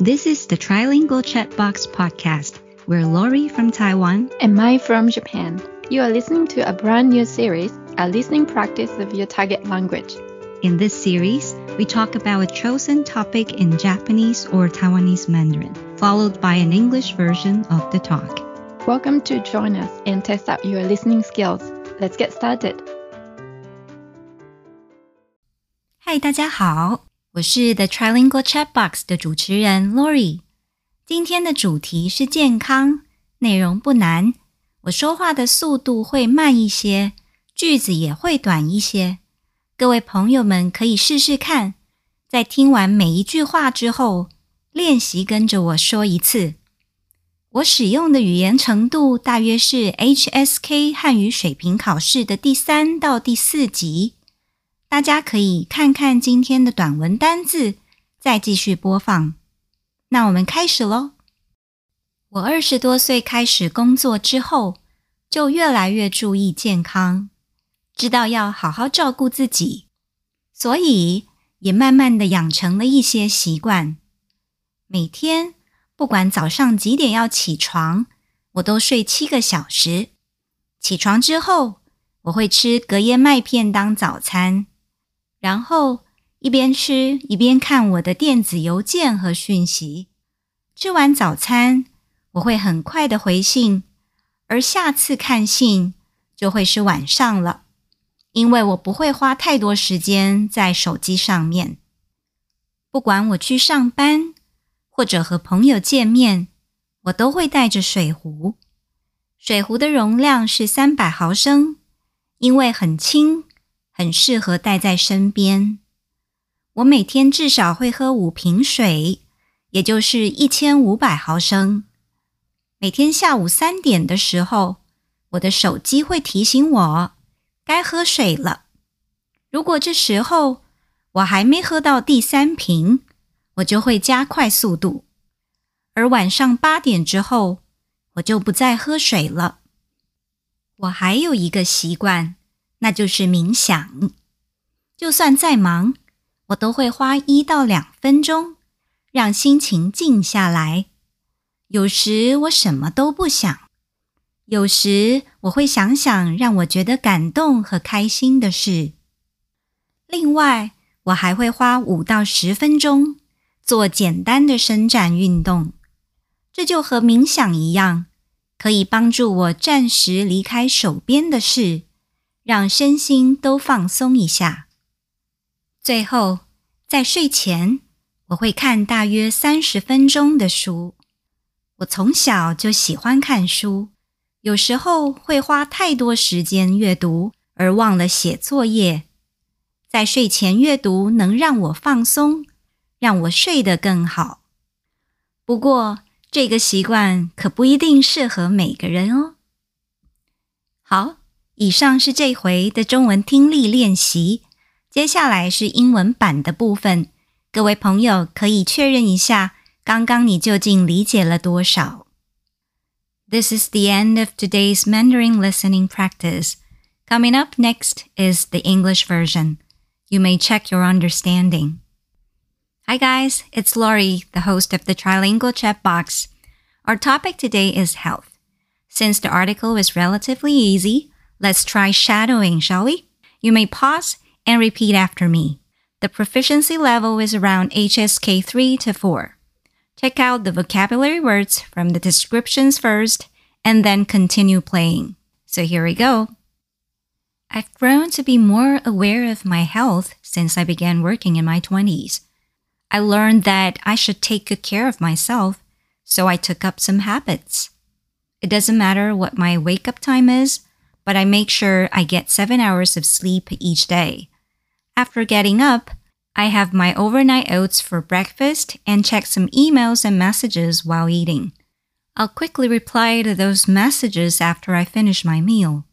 This is the Trilingual Chatbox podcast. We're Lori from Taiwan. and Mai from Japan. You are listening to a brand new series, a listening practice of your target language. In this series, we talk about a chosen topic in Japanese or Taiwanese Mandarin, followed by an English version of the talk. Welcome to join us and test out your listening skills. Let's get started. 嗨，大家好， 我是 The Trilingual Chatbox 的主持人 Lori。今天的主题是健康，内容不难，我说话的速度会慢一些，句子也会短一些。各位朋友们可以试试看，在听完每一句话之后，练习跟着我说一次。我使用的语言程度大约是 HSK 汉语水平考试的第三到第四级。大家可以看看今天的短文单字，再继续播放。那我们开始喽。我二十多岁开始工作之后，就越来越注意健康，知道要好好照顾自己，所以也慢慢的养成了一些习惯。每天不管早上几点要起床，我都睡七个小时。起床之后，我会吃隔夜麦片当早餐。然后一边吃一边看我的电子邮件和讯息。吃完早餐，我会很快的回信，而下次看信就会是晚上了，因为我不会花太多时间在手机上面。不管我去上班或者和朋友见面，我都会带着水壶。水壶的容量是三百毫升，因为很轻。很适合带在身边。我每天至少会喝五瓶水，也就是一千五百毫升。每天下午三点的时候，我的手机会提醒我该喝水了。如果这时候我还没喝到第三瓶，我就会加快速度。而晚上八点之后，我就不再喝水了。我还有一个习惯。那就是冥想。就算再忙，我都会花一到两分钟，让心情静下来。有时我什么都不想，有时我会想想让我觉得感动和开心的事。另外，我还会花五到十分钟做简单的伸展运动。这就和冥想一样，可以帮助我暂时离开手边的事。让身心都放松一下。最后，在睡前，我会看大约三十分钟的书。我从小就喜欢看书，有时候会花太多时间阅读而忘了写作业。在睡前阅读能让我放松，让我睡得更好。不过，这个习惯可不一定适合每个人哦。好。以上是这回的中文听力练习，接下来是英文版的部分。各位朋友可以确认一下，刚刚你究竟理解了多少？This is the end of today's Mandarin listening practice. Coming up next is the English version. You may check your understanding. Hi guys, it's Lori, the host of the Trilingual Chat Box. Our topic today is health. Since the article is relatively easy, Let's try shadowing, shall we? You may pause and repeat after me. The proficiency level is around HSK 3 to 4. Check out the vocabulary words from the descriptions first and then continue playing. So here we go. I've grown to be more aware of my health since I began working in my 20s. I learned that I should take good care of myself, so I took up some habits. It doesn't matter what my wake up time is but I make sure I get seven hours of sleep each day. After getting up, I have my overnight oats for breakfast and check some emails and messages while eating. I'll quickly reply to those messages after I finish my meal.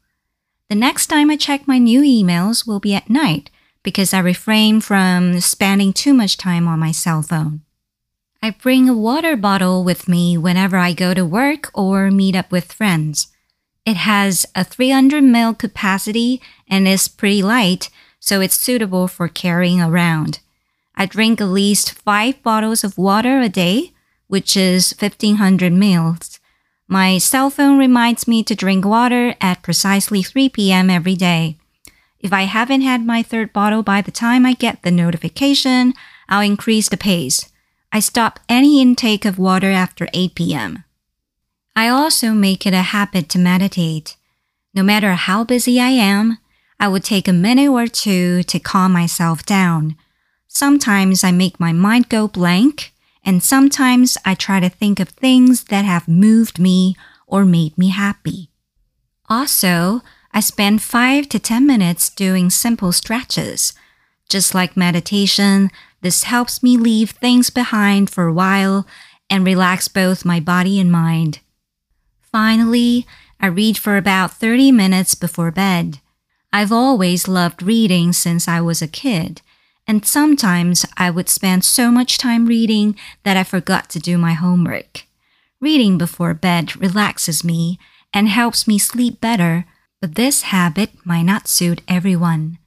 The next time I check my new emails will be at night because I refrain from spending too much time on my cell phone. I bring a water bottle with me whenever I go to work or meet up with friends. It has a 300 ml capacity and is pretty light, so it's suitable for carrying around. I drink at least five bottles of water a day, which is 1500 mils. My cell phone reminds me to drink water at precisely 3 p.m. every day. If I haven't had my third bottle by the time I get the notification, I'll increase the pace. I stop any intake of water after 8 p.m. I also make it a habit to meditate. No matter how busy I am, I would take a minute or two to calm myself down. Sometimes I make my mind go blank, and sometimes I try to think of things that have moved me or made me happy. Also, I spend 5 to 10 minutes doing simple stretches. Just like meditation, this helps me leave things behind for a while and relax both my body and mind. Finally, I read for about 30 minutes before bed. I've always loved reading since I was a kid, and sometimes I would spend so much time reading that I forgot to do my homework. Reading before bed relaxes me and helps me sleep better, but this habit might not suit everyone.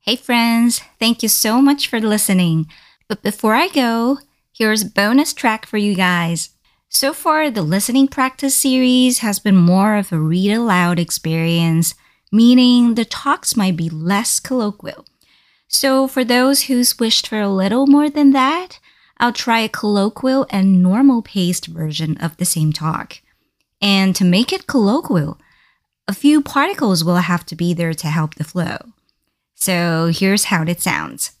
Hey friends, thank you so much for listening. But before I go, here's a bonus track for you guys. So far, the listening practice series has been more of a read aloud experience, meaning the talks might be less colloquial. So, for those who's wished for a little more than that, I'll try a colloquial and normal paced version of the same talk. And to make it colloquial, a few particles will have to be there to help the flow. So here's how it sounds.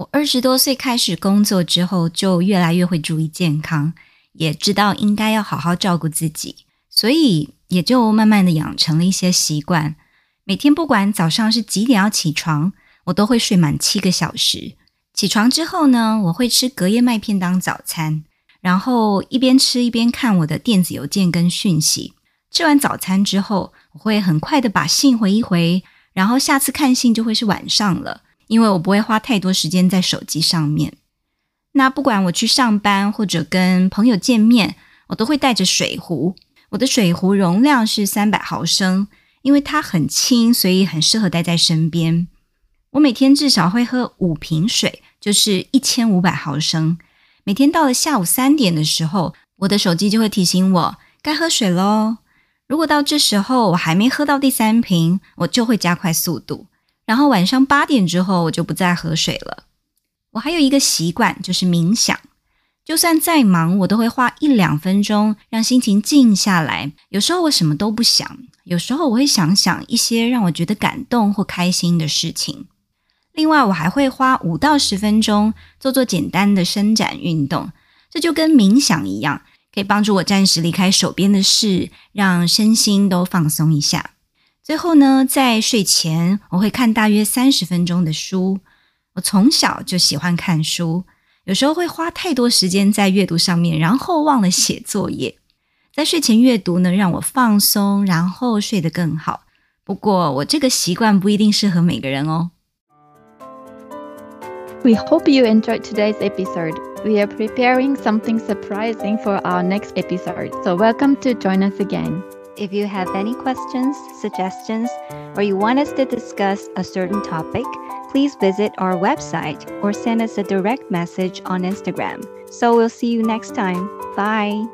我二十多岁开始工作之后，就越来越会注意健康，也知道应该要好好照顾自己，所以也就慢慢的养成了一些习惯。每天不管早上是几点要起床，我都会睡满七个小时。起床之后呢，我会吃隔夜麦片当早餐，然后一边吃一边看我的电子邮件跟讯息。吃完早餐之后，我会很快的把信回一回。然后下次看信就会是晚上了，因为我不会花太多时间在手机上面。那不管我去上班或者跟朋友见面，我都会带着水壶。我的水壶容量是三百毫升，因为它很轻，所以很适合带在身边。我每天至少会喝五瓶水，就是一千五百毫升。每天到了下午三点的时候，我的手机就会提醒我该喝水喽。如果到这时候我还没喝到第三瓶，我就会加快速度。然后晚上八点之后，我就不再喝水了。我还有一个习惯，就是冥想。就算再忙，我都会花一两分钟让心情静下来。有时候我什么都不想，有时候我会想想一些让我觉得感动或开心的事情。另外，我还会花五到十分钟做做简单的伸展运动，这就跟冥想一样。可以帮助我暂时离开手边的事，让身心都放松一下。最后呢，在睡前我会看大约三十分钟的书。我从小就喜欢看书，有时候会花太多时间在阅读上面，然后忘了写作业。在睡前阅读呢，让我放松，然后睡得更好。不过我这个习惯不一定适合每个人哦。We hope you enjoyed today's episode. We are preparing something surprising for our next episode, so welcome to join us again. If you have any questions, suggestions, or you want us to discuss a certain topic, please visit our website or send us a direct message on Instagram. So we'll see you next time. Bye.